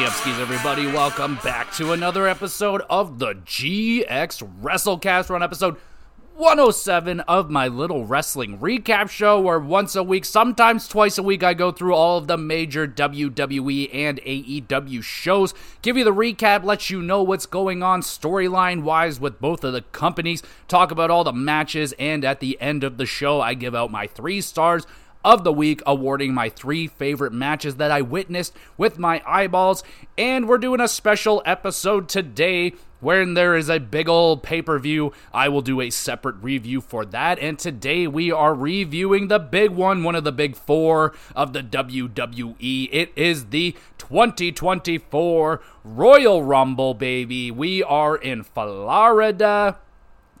What is the upskis, everybody? Welcome back to another episode of the GX WrestleCast. We're on episode 107 of my little wrestling recap show, where once a week, sometimes twice a week, I go through all of the major WWE and AEW shows, give you the recap, let you know what's going on storyline wise with both of the companies, talk about all the matches, and at the end of the show, I give out my three stars of the week, awarding my three favorite matches that I witnessed with my eyeballs. And we're doing a special episode today when there is a big old pay per view. I will do a separate review for that. And today we are reviewing the big one, one of the big four of the WWE. It is the 2024 Royal Rumble, baby. We are in Florida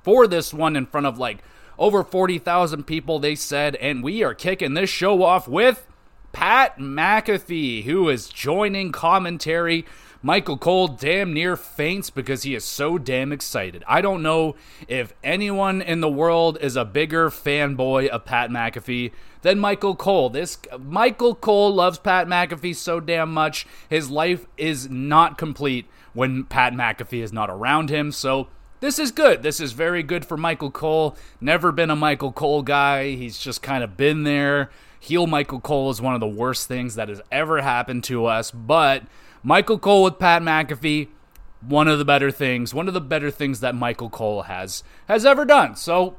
for this one in front of like over 40,000 people, they said, and we are kicking this show off with Pat McAfee, who is joining commentary. Michael Cole damn near faints because he is so damn excited. I don't know if anyone in the world is a bigger fanboy of Pat McAfee than Michael Cole. This Michael Cole loves Pat McAfee so damn much. His life is not complete when Pat McAfee is not around him. So this is good. This is very good for Michael Cole. Never been a Michael Cole guy. He's just kind of been there. Heel Michael Cole is one of the worst things that has ever happened to us. But Michael Cole with Pat McAfee, one of the better things, one of the better things that Michael Cole has has ever done. So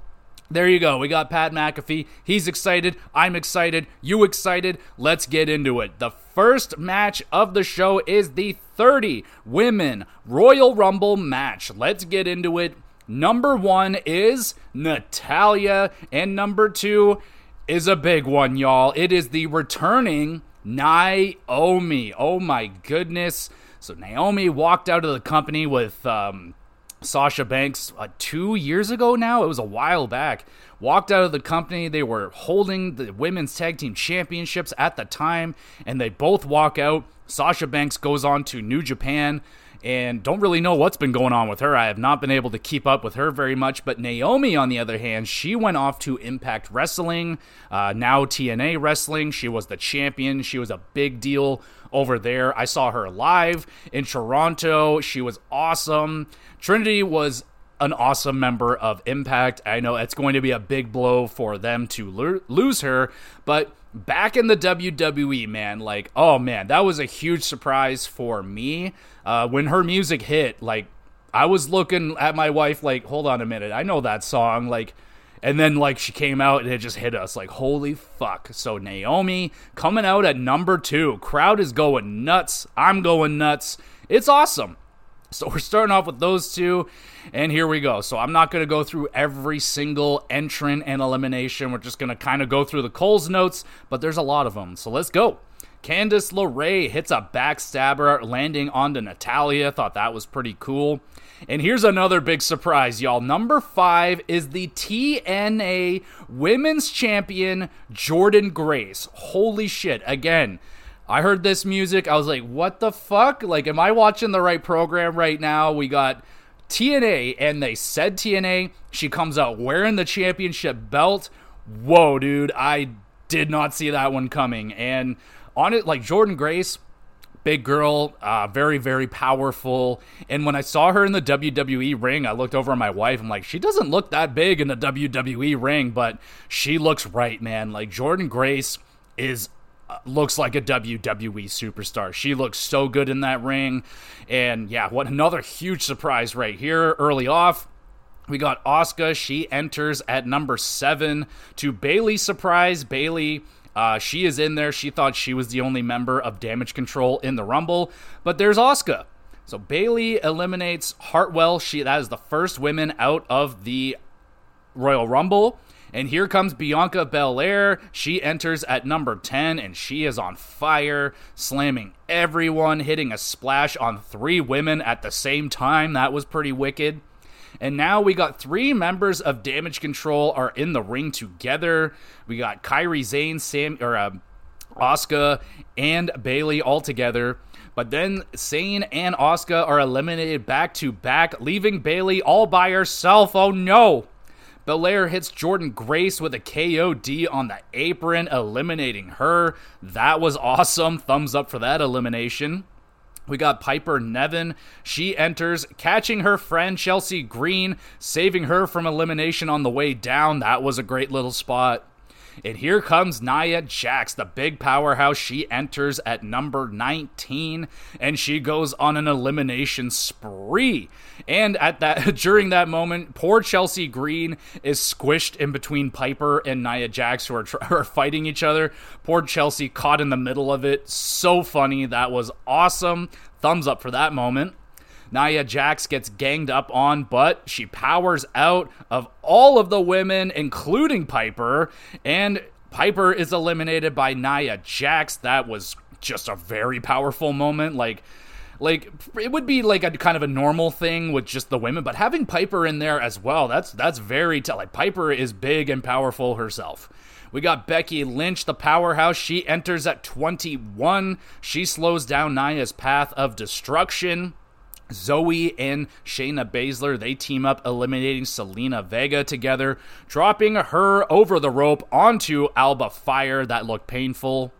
there you go. We got Pat McAfee. He's excited. I'm excited. You excited? Let's get into it. The first match of the show is the 30 Women Royal Rumble match. Let's get into it. Number one is Natalya, and number two is a big one, y'all. It is the returning Naomi. Oh my goodness. So Naomi walked out of the company with um, Sasha Banks uh, two years ago now. It was a while back. Walked out of the company. They were holding the women's tag team championships at the time, and they both walk out. Sasha Banks goes on to New Japan and don't really know what's been going on with her. I have not been able to keep up with her very much. But Naomi, on the other hand, she went off to Impact Wrestling, uh, now TNA Wrestling. She was the champion. She was a big deal over there. I saw her live in Toronto. She was awesome. Trinity was an awesome member of Impact. I know it's going to be a big blow for them to lo- lose her, but back in the WWE, man, like, oh man, that was a huge surprise for me. Uh, when her music hit, like, I was looking at my wife, like, hold on a minute, I know that song, like, and then like she came out and it just hit us like holy fuck. So Naomi coming out at number 2. Crowd is going nuts. I'm going nuts. It's awesome. So we're starting off with those two, and here we go. So I'm not going to go through every single entrant and elimination. We're just going to kind of go through the Coles notes, but there's a lot of them. So let's go. Candice LeRae hits a backstabber landing onto Natalya. Thought that was pretty cool. And here's another big surprise, y'all. Number five is the TNA Women's Champion Jordynne Grace. Holy shit. Again, I heard this music. I was like, what the fuck? Like, am I watching the right program right now? We got TNA, and they said TNA. She comes out wearing the championship belt. Whoa, dude. I did not see that one coming. And on it, like Jordynne Grace, big girl, uh, very, very powerful. And when I saw her in the WWE ring, I looked over at my wife. I'm like, she doesn't look that big in the WWE ring, but she looks right, man. Like Jordynne Grace is looks like a WWE superstar. She looks so good in that ring. And yeah, what another huge surprise right here early off. We got Asuka. She enters at number seven to Bayley. surprise. Bayley. Uh, she is in there. She thought she was the only member of Damage Control in the Rumble, but there's Asuka. So Bayley eliminates Hartwell. She that is the first women out of the Royal Rumble. And here comes Bianca Belair. She enters at number 10 and she is on fire, slamming everyone, hitting a splash on three women at the same time. That was pretty wicked. And now we got three members of Damage Control are in the ring together. We got Kairi Sane, Sam or uh, Asuka, and Bayley all together. But then Sane and Asuka are eliminated back to back, leaving Bayley all by herself. Oh no! Belair hits Jordynne Grace with a KOD on the apron, eliminating her. That was awesome. Thumbs up for that elimination. We got Piper Niven. She enters, catching her friend Chelsea Green, saving her from elimination on the way down. That was a great little spot. And here comes Nia Jax, the big powerhouse. She enters at number 19 and she goes on an elimination spree. And at that during that moment, poor Chelsea Green is squished in between Piper and Nia Jax who are, are fighting each other. Poor Chelsea caught in the middle of it. So funny. That was awesome. Thumbs up for that moment. Nia Jax gets ganged up on, but she powers out of all of the women, including Piper, and Piper is eliminated by Nia Jax. That was just a very powerful moment. Like, like it would be like a kind of a normal thing with just the women, but having Piper in there as well, that's that's very t- like Piper is big and powerful herself. We got Becky Lynch, the powerhouse. She enters at 21. She slows down Nia's path of destruction. Zoe and Shayna Baszler, they team up, eliminating Zelina Vega together, dropping her over the rope onto Alba Fyre. That looked painful.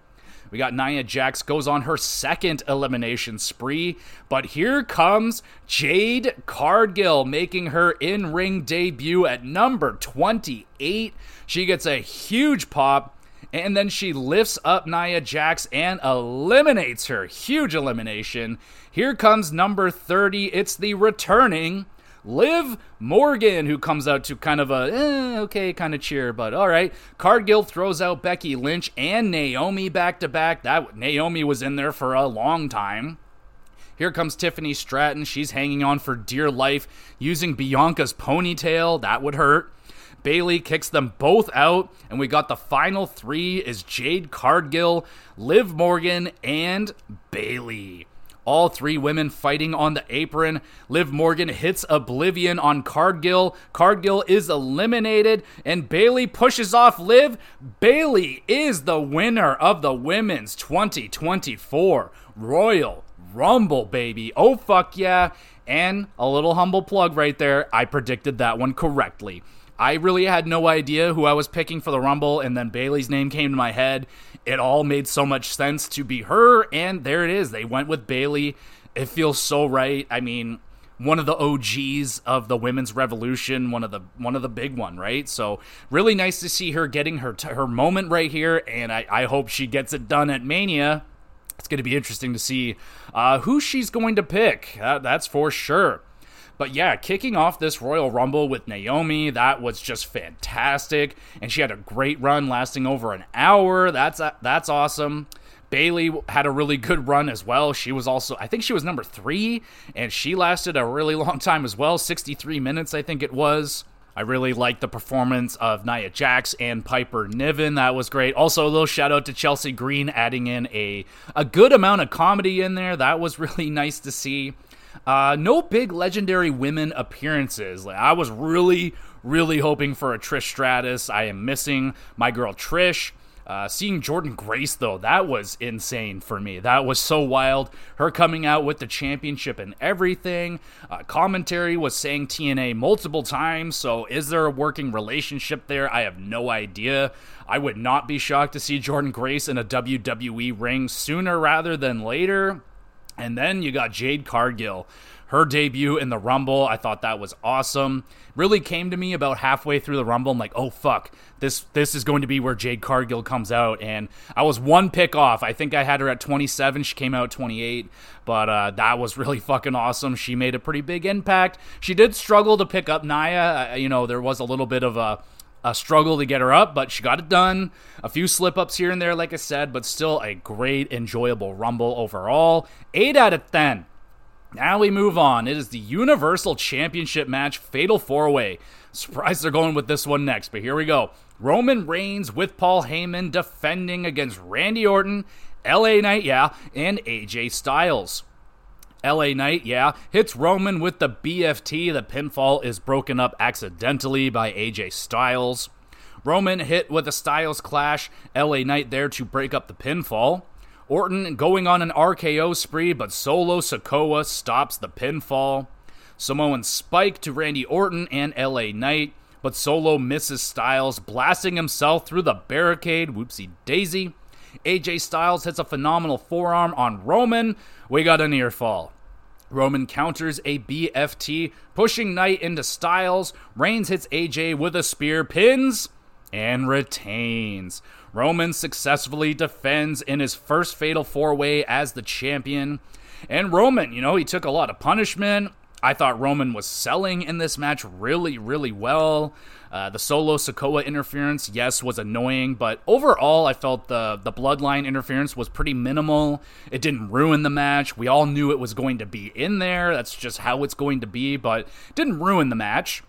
We got Nia Jax goes on her second elimination spree, but here comes Jade Cargill making her in ring debut at number 28. She gets a huge pop and then she lifts up Nia Jax and eliminates her. Huge elimination. Here comes number 30. It's the returning Liv Morgan, who comes out to kind of a eh, okay kind of cheer, but all right. Cargill throws out Becky Lynch and Naomi back to back. That Naomi was in there for a long time. Here comes Tiffany Stratton. She's hanging on for dear life using Bianca's ponytail. That would hurt. Bayley kicks them both out, and we got the final three is Jade Cargill, Liv Morgan, and Bayley. All three women fighting on the apron. Liv Morgan hits Oblivion on Cargill. Cargill is eliminated, and Bayley pushes off Liv. Bayley is the winner of the women's 2024 Royal Rumble, baby. Oh, fuck yeah. And a little humble plug right there. I predicted that one correctly. I really had no idea who I was picking for the Rumble, and then Bayley's name came to my head. It all made so much sense to be her, and there it is. They went with Bayley. It feels so right. I mean, one of the OGs of the women's revolution, one of the one of the big one, right? So really nice to see her getting her her moment right here, and I, I hope she gets it done at Mania. It's going to be interesting to see uh, who she's going to pick. Uh, that's for sure. But yeah, kicking off this Royal Rumble with Naomi, that was just fantastic. And she had a great run lasting over an hour. That's uh, that's awesome. Bayley had a really good run as well. She was also, I think she was number three, and she lasted a really long time as well 63 minutes, I think it was. I really liked the performance of Nia Jax and Piper Niven. That was great. Also, a little shout out to Chelsea Green adding in a, a good amount of comedy in there. That was really nice to see. Uh, no big legendary women appearances. Like, I was really, really hoping for a Trish Stratus. I am missing my girl Trish. Uh, seeing Jordynne Grace, though, that was insane for me. That was so wild. Her coming out with the championship and everything. Uh, commentary was saying TNA multiple times, so is there a working relationship there? I have no idea. I would not be shocked to see Jordynne Grace in a WWE ring sooner rather than later. And then you got Jade Cargill. Her debut in the Rumble, I thought that was awesome. Really came to me about halfway through the Rumble. I'm like, oh fuck, this this is going to be where Jade Cargill comes out, and I was one pick off. I think I had her at 27. She came out 28, but uh, that was really fucking awesome. She made a pretty big impact. She did struggle to pick up Nia. Uh, you know, there was a little bit of a a struggle to get her up, but she got it done. A few slip ups here and there, like I said, but still a great, enjoyable Rumble overall. 8 out of 10. Now we move on. It is the Universal Championship match, Fatal Four Way. Surprised they're going with this one next, but here we go. Roman Reigns with Paul Heyman defending against Randy Orton, LA Knight, yeah, and AJ Styles. LA Knight, yeah, hits Roman with the BFT. The pinfall is broken up accidentally by AJ Styles. Roman hit with a Styles clash. LA Knight there to break up the pinfall. Orton going on an RKO spree, but Solo Sikoa stops the pinfall. Samoan Spike to Randy Orton and LA Knight. but Solo misses Styles, blasting himself through the barricade. Whoopsie daisy. AJ Styles hits a phenomenal forearm on Roman. We got a near fall. Roman counters a BFT, pushing Knight into Styles. Reigns hits AJ with a spear, pins, and retains. Roman successfully defends in his first fatal four way as the champion. And Roman, you know, he took a lot of punishment. I thought Roman was selling in this match really, really well. Uh, the solo Sikoa interference, yes, was annoying, but overall, I felt the the bloodline interference was pretty minimal. It didn't ruin the match. We all knew it was going to be in there. That's just how it's going to be, but didn't ruin the match.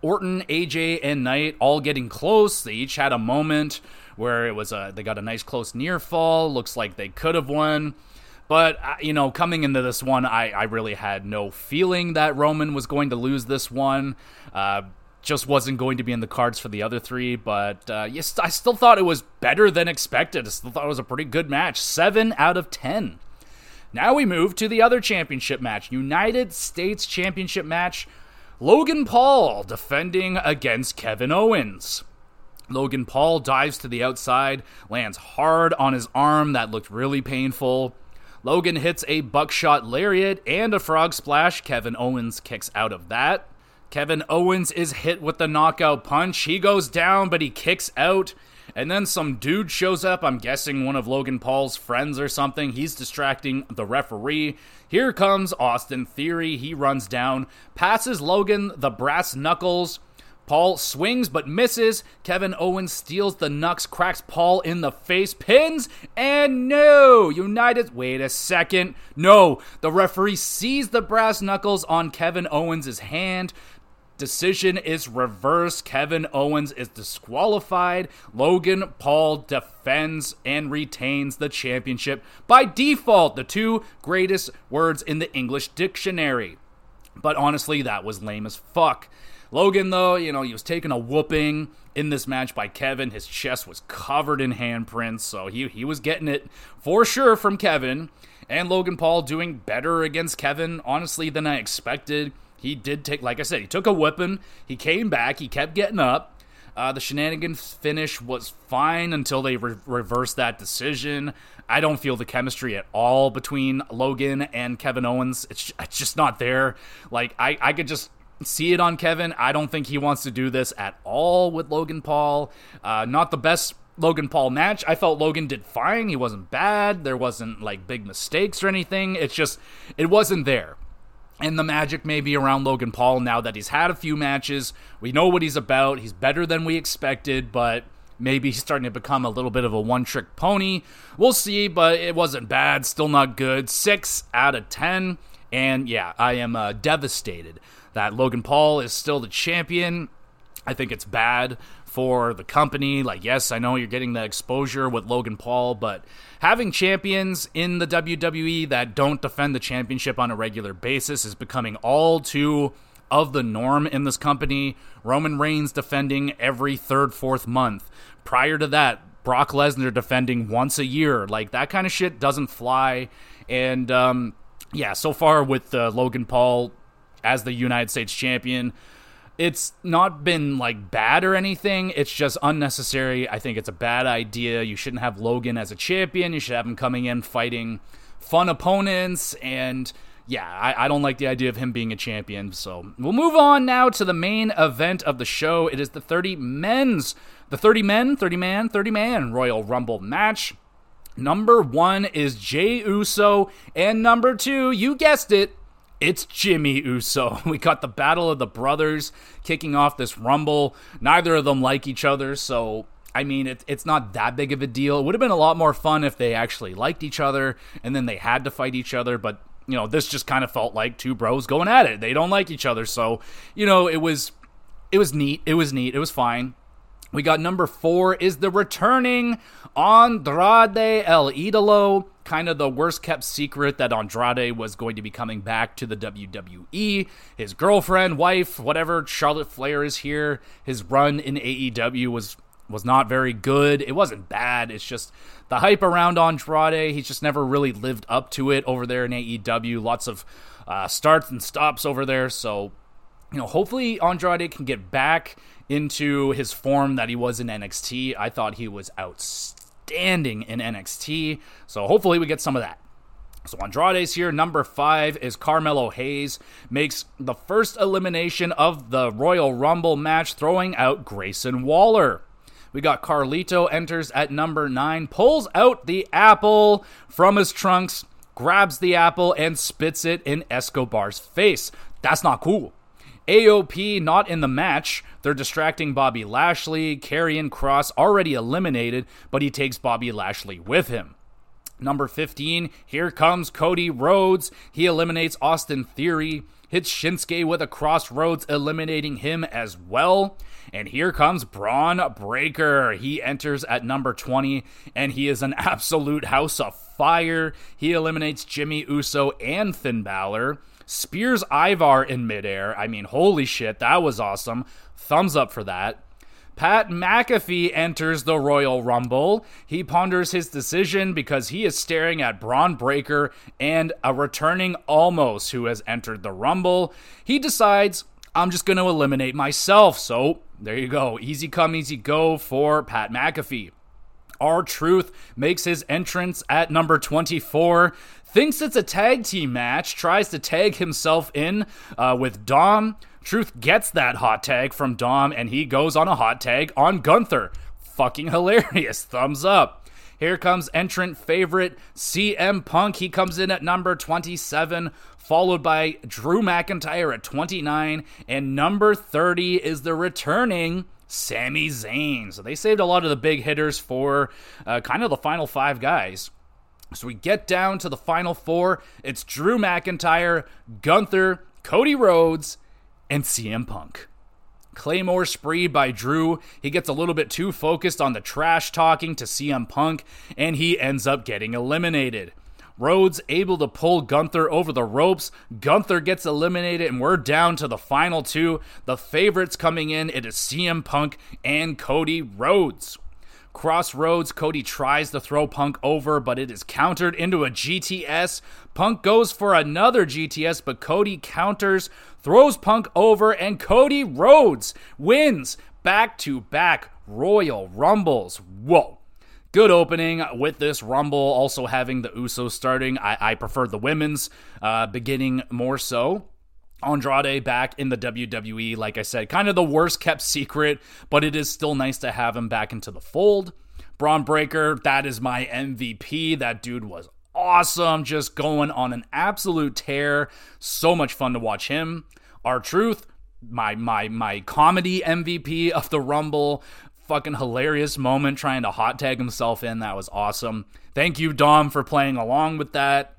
Orton, AJ, and Knight all getting close. They each had a moment where it was a they got a nice close near fall. Looks like they could have won. But, uh, you know, coming into this one, I, I really had no feeling that Roman was going to lose this one. Uh, just wasn't going to be in the cards for the other three. But uh, yes, I still thought it was better than expected. I still thought it was a pretty good match. Seven out of ten. Now we move to the other championship match United States Championship match. Logan Paul defending against Kevin Owens. Logan Paul dives to the outside, lands hard on his arm. That looked really painful. Logan hits a buckshot lariat and a frog splash. Kevin Owens kicks out of that. Kevin Owens is hit with the knockout punch. He goes down, but he kicks out. And then some dude shows up. I'm guessing one of Logan Paul's friends or something. He's distracting the referee. Here comes Austin Theory. He runs down, passes Logan the brass knuckles. Paul swings but misses. Kevin Owens steals the Nux, cracks Paul in the face, pins, and no! United. Wait a second. No! The referee sees the brass knuckles on Kevin Owens' hand. Decision is reversed. Kevin Owens is disqualified. Logan Paul defends and retains the championship by default. The two greatest words in the English dictionary. But honestly, that was lame as fuck. Logan, though, you know, he was taking a whooping in this match by Kevin. His chest was covered in handprints, so he, he was getting it for sure from Kevin. And Logan Paul doing better against Kevin, honestly, than I expected. He did take, like I said, he took a whipping. He came back. He kept getting up. Uh, the shenanigans finish was fine until they re- reversed that decision. I don't feel the chemistry at all between Logan and Kevin Owens. It's, it's just not there. Like, I, I could just see it on Kevin. I don't think he wants to do this at all with Logan Paul. Uh, not the best Logan Paul match. I felt Logan did fine. He wasn't bad. There wasn't like big mistakes or anything. It's just, it wasn't there. And the magic may be around Logan Paul now that he's had a few matches. We know what he's about. He's better than we expected, but maybe he's starting to become a little bit of a one trick pony. We'll see, but it wasn't bad. Still not good. Six out of 10. And yeah, I am uh, devastated that Logan Paul is still the champion. I think it's bad for the company. Like, yes, I know you're getting the exposure with Logan Paul, but having champions in the WWE that don't defend the championship on a regular basis is becoming all too of the norm in this company. Roman Reigns defending every third, fourth month. Prior to that, Brock Lesnar defending once a year. Like, that kind of shit doesn't fly. And, um, yeah, so far with uh, Logan Paul as the United States champion. It's not been like bad or anything. It's just unnecessary. I think it's a bad idea. You shouldn't have Logan as a champion. You should have him coming in fighting fun opponents. And yeah, I, I don't like the idea of him being a champion. So we'll move on now to the main event of the show. It is the 30 men's, the 30 men, 30 man, 30 man Royal Rumble match. Number one is Jey Uso, and number two, you guessed it, it's Jimmy Uso. We got the Battle of the Brothers kicking off this Rumble. Neither of them like each other, so I mean, it, it's not that big of a deal. It would have been a lot more fun if they actually liked each other and then they had to fight each other, but you know, this just kind of felt like two bros going at it. They don't like each other, so you know, it was it was neat. It was neat. It was fine. We got number four is the returning Andrade El Idolo. Kind of the worst kept secret that Andrade was going to be coming back to the WWE. His girlfriend, wife, whatever, Charlotte Flair is here. His run in AEW was was not very good. It wasn't bad. It's just the hype around Andrade. He's just never really lived up to it over there in AEW. Lots of uh, starts and stops over there. So you know, hopefully Andrade can get back into his form that he was in NXT. I thought he was outstanding in NXT. So hopefully we get some of that. So Andrade's here. Number five is Carmelo Hayes. Makes the first elimination of the Royal Rumble match, throwing out Grayson Waller. We got Carlito enters at number nine, pulls out the apple from his trunks, grabs the apple, and spits it in Escobar's face. That's not cool. AOP not in the match. They're distracting Bobby Lashley. Karrion Kross already eliminated, but he takes Bobby Lashley with him. Number 15, here comes Cody Rhodes. He eliminates Austin Theory, hits Shinsuke with a crossroads, eliminating him as well. And here comes Bron Breakker. He enters at number 20, and he is an absolute house of fire. He eliminates Jimmy Uso and Finn Balor. Spears Ivar in midair. I mean, holy shit, that was awesome. Thumbs up for that. Pat McAfee enters the Royal Rumble. He ponders his decision because he is staring at Bron Breakker and a returning Omos who has entered the Rumble. He decides, I'm just going to eliminate myself. So there you go. Easy come, easy go for Pat McAfee. R-Truth makes his entrance at number 24 thinks it's a tag team match, tries to tag himself in uh, with Dom. Truth gets that hot tag from Dom, and he goes on a hot tag on Gunther. Fucking hilarious. Thumbs up. Here comes entrant favorite CM Punk. He comes in at number 27, followed by Drew McIntyre at 29, and number 30 is the returning Sami Zayn. So they saved a lot of the big hitters for uh, kind of the final five guys. So we get down to the final four. It's Drew McIntyre, Gunther, Cody Rhodes, and CM Punk. Claymore spree by Drew. He gets a little bit too focused on the trash talking to CM Punk, and he ends up getting eliminated. Rhodes able to pull Gunther over the ropes. Gunther gets eliminated, and we're down to the final two. The favorites coming in, it is CM Punk and Cody Rhodes. Crossroads, Cody tries to throw Punk over, but it is countered into a GTS. Punk goes for another GTS, but Cody counters, throws Punk over, and Cody Rhodes wins back to back Royal Rumbles. Whoa. Good opening with this Rumble, also having the Usos starting. I, I prefer the women's uh, beginning more so. Andrade back in the WWE, like I said, kind of the worst kept secret, but it is still nice to have him back into the fold. Bron Breakker, that is my MVP. That dude was awesome, just going on an absolute tear. So much fun to watch him. R-Truth, my my my comedy MVP of the Rumble. Fucking hilarious moment trying to hot tag himself in. That was awesome. Thank you, Dom, for playing along with that.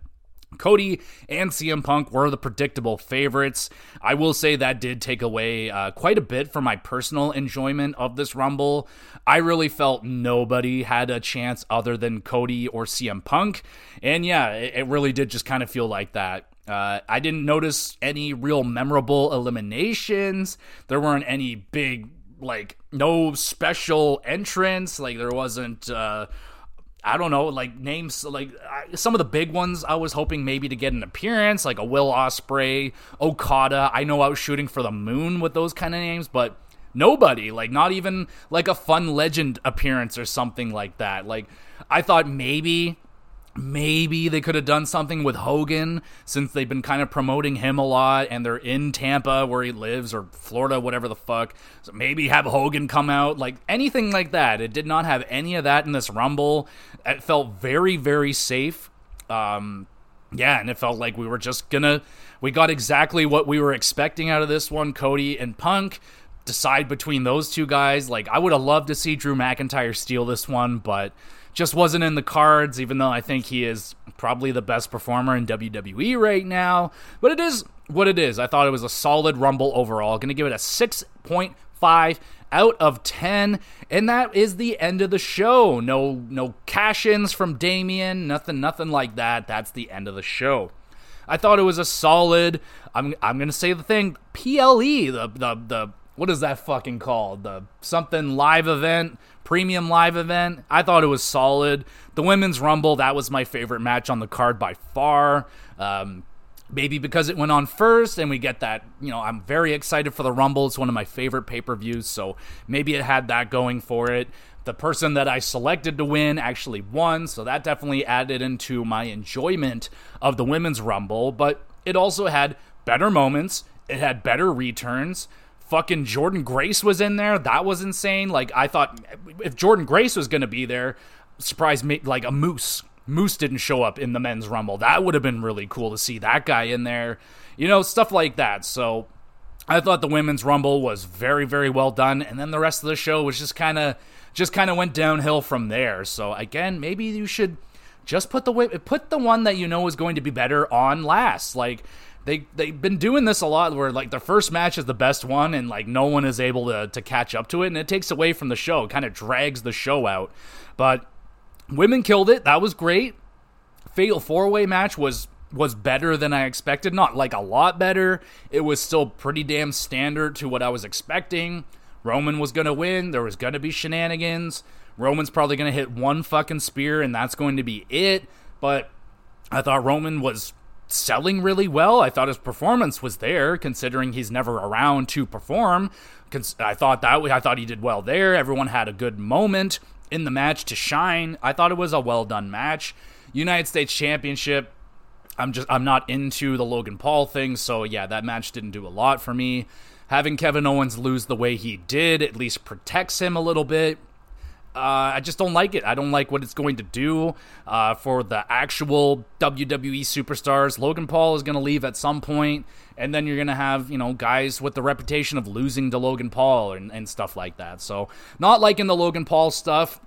Cody and CM Punk were the predictable favorites. I will say that did take away uh, quite a bit from my personal enjoyment of this Rumble. I really felt nobody had a chance other than Cody or CM Punk. And yeah, it, it really did just kind of feel like that. Uh, I didn't notice any real memorable eliminations. There weren't any big, like, no special entrance. Like, there wasn't. Uh, I don't know, like names like some of the big ones. I was hoping maybe to get an appearance, like a Will Ospreay, Okada. I know I was shooting for the moon with those kind of names, but nobody, like not even like a fun legend appearance or something like that. Like I thought maybe Maybe they could have done something with Hogan since they've been kind of promoting him a lot and they're in Tampa where he lives or Florida, whatever the fuck. So maybe have Hogan come out, like anything like that. It did not have any of that in this Rumble. It felt very, very safe. Um, yeah, and it felt like we were just gonna, we got exactly what we were expecting out of this one Cody and Punk. Decide between those two guys. Like, I would have loved to see Drew McIntyre steal this one, but just wasn't in the cards, even though I think he is probably the best performer in WWE right now. But it is what it is. I thought it was a solid Rumble overall. Going to give it a 6.5 out of 10 and that is the end of the show no no cash-ins from Damian nothing nothing like that that's the end of the show I thought it was a solid I'm I'm to say the thing PLE the the the what is that fucking called the something live event premium live event. I thought it was solid. The women's rumble that was my favorite match on the card by far. Um, Maybe because it went on first and we get that, you know, I'm very excited for the Rumble. It's one of my favorite pay per views. So maybe it had that going for it. The person that I selected to win actually won. So that definitely added into my enjoyment of the Women's Rumble. But it also had better moments, it had better returns. Fucking Jordynne Grace was in there. That was insane. Like, I thought if Jordynne Grace was going to be there, surprise me, like a moose Moose didn't show up in the men's rumble. That would have been really cool to see that guy in there. You know, stuff like that. So I thought the women's rumble was very very well done and then the rest of the show was just kind of just kind of went downhill from there. So again, maybe you should just put the put the one that you know is going to be better on last. Like they they've been doing this a lot where like the first match is the best one and like no one is able to to catch up to it and it takes away from the show. Kind of drags the show out. But Women killed it. That was great. Fatal four way match was was better than I expected. Not like a lot better. It was still pretty damn standard to what I was expecting. Roman was going to win. There was going to be shenanigans. Roman's probably going to hit one fucking spear, and that's going to be it. But I thought Roman was selling really well. I thought his performance was there, considering he's never around to perform. I thought that I thought he did well there. Everyone had a good moment in the match to shine. I thought it was a well done match. United States Championship. I'm just I'm not into the Logan Paul thing, so yeah, that match didn't do a lot for me. Having Kevin Owens lose the way he did at least protects him a little bit. Uh, I just don't like it. I don't like what it's going to do uh, for the actual WWE superstars. Logan Paul is going to leave at some point, and then you're going to have you know guys with the reputation of losing to Logan Paul and, and stuff like that. So not liking the Logan Paul stuff.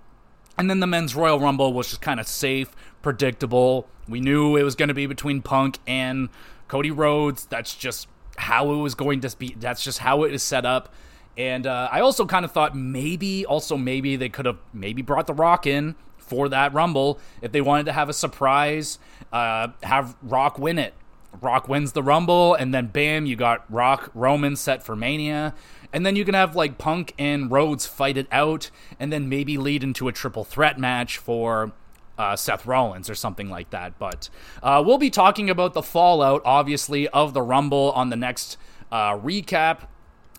And then the men's Royal Rumble was just kind of safe, predictable. We knew it was going to be between Punk and Cody Rhodes. That's just how it was going to be. That's just how it is set up. And uh, I also kind of thought maybe, also maybe they could have maybe brought The Rock in for that Rumble if they wanted to have a surprise, uh, have Rock win it. Rock wins the Rumble, and then bam, you got Rock Roman set for Mania. And then you can have like Punk and Rhodes fight it out, and then maybe lead into a triple threat match for uh, Seth Rollins or something like that. But uh, we'll be talking about the fallout, obviously, of the Rumble on the next uh, recap.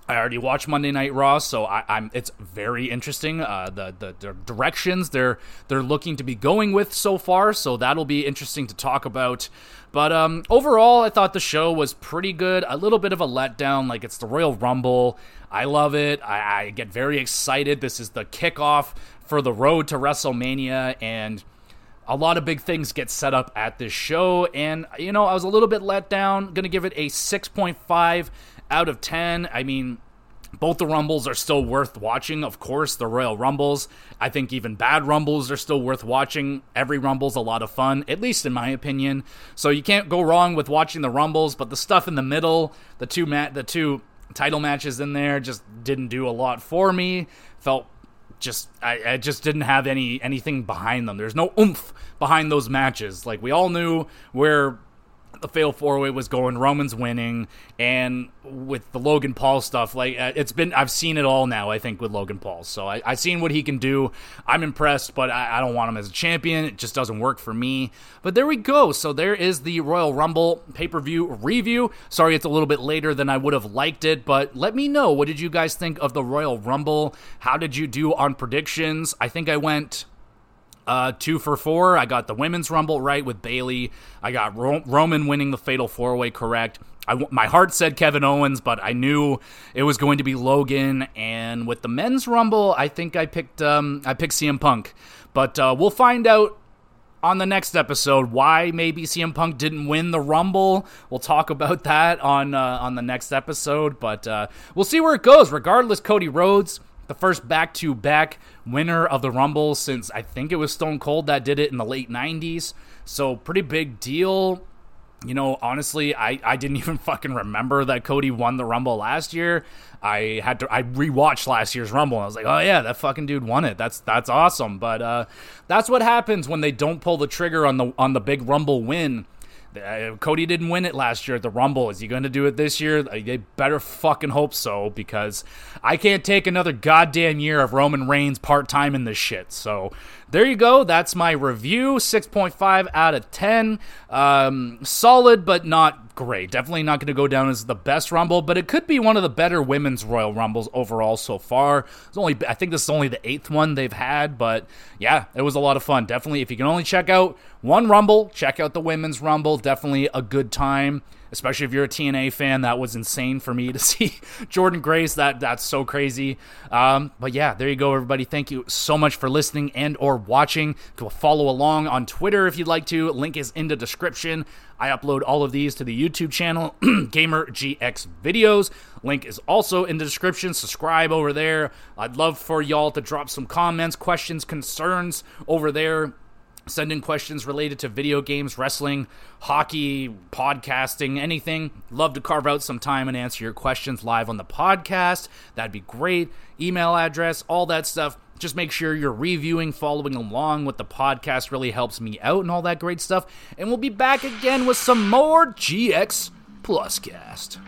I already watched Monday Night Raw, so I, am It's very interesting. Uh, the, the, the directions they're they're looking to be going with so far, so that'll be interesting to talk about. But um, overall, I thought the show was pretty good. A little bit of a letdown, like it's the Royal Rumble. I love it. I, I get very excited. This is the kickoff for the road to WrestleMania, and a lot of big things get set up at this show. And you know, I was a little bit let down. To give it a six point five out of 10. I mean, both the Rumbles are still worth watching, of course, the Royal Rumbles. I think even bad Rumbles are still worth watching. Every Rumble's a lot of fun, at least in my opinion. So you can't go wrong with watching the Rumbles, but the stuff in the middle, the two mat the two title matches in there just didn't do a lot for me. Felt just I, I, just didn't have any anything behind them. There's no oomph behind those matches. Like we all knew where the fail four way was going. Roman's winning, and with the Logan Paul stuff, like uh, it's been, I've seen it all now. I think with Logan Paul, so I, I've seen what he can do. I'm impressed, but I, I don't want him as a champion. It just doesn't work for me. But there we go. So there is the Royal Rumble pay per view review. Sorry, it's a little bit later than I would have liked it, but let me know what did you guys think of the Royal Rumble? How did you do on predictions? I think I went uh, two for four. I got the women's rumble right with Bayley. I got Ro- Roman winning the fatal four way correct. I, my heart said Kevin Owens, but I knew it was going to be Logan. And with the men's rumble, I think I picked um, I picked CM Punk. But uh, we'll find out on the next episode why maybe CM Punk didn't win the Rumble. We'll talk about that on uh, on the next episode. But uh, we'll see where it goes. Regardless, Cody Rhodes the first back to back winner of the Rumble since I think it was Stone Cold that did it in the late 90s. So, pretty big deal. You know, honestly, I, I didn't even fucking remember that Cody won the Rumble last year. I had to I rewatched last year's Rumble and I was like, oh yeah, that fucking dude won it. That's that's awesome. But uh, that's what happens when they don't pull the trigger on the on the big Rumble win Cody didn't win it last year at the Rumble. Is he going to do it this year? Uh, they better fucking hope so because I can't take another goddamn year of Roman Reigns part time in this shit. So there you go. That's my review. 6.5 out of 10. Um, solid, but not great. Definitely not going to go down as the best Rumble, but it could be one of the better women's Royal Rumbles overall so far. It's only I think this is only the eighth one they've had, but yeah, it was a lot of fun. Definitely, if you can only check out one Rumble, check out the women's Rumble. Definitely a good time especially if you're a TNA fan. That was insane for me to see Jordynne Grace. That that's so crazy. Um, but yeah, there you go, everybody. Thank you so much for listening and or watching. Go follow along on Twitter if you'd like to. Link is in the description. I upload all of these to the YouTube channel, Gamer GX Videos. Link is also in the description. Subscribe over there. I'd love for y'all to drop some comments, questions, concerns over there Send in questions related to video games, wrestling, hockey, podcasting, anything. Love to carve out some time and answer your questions live on the podcast. That'd be great. Email address, all that stuff. Just make sure you're reviewing, following along with the podcast really helps me out and all that great stuff. And we'll be back again with some more GX Plus Cast.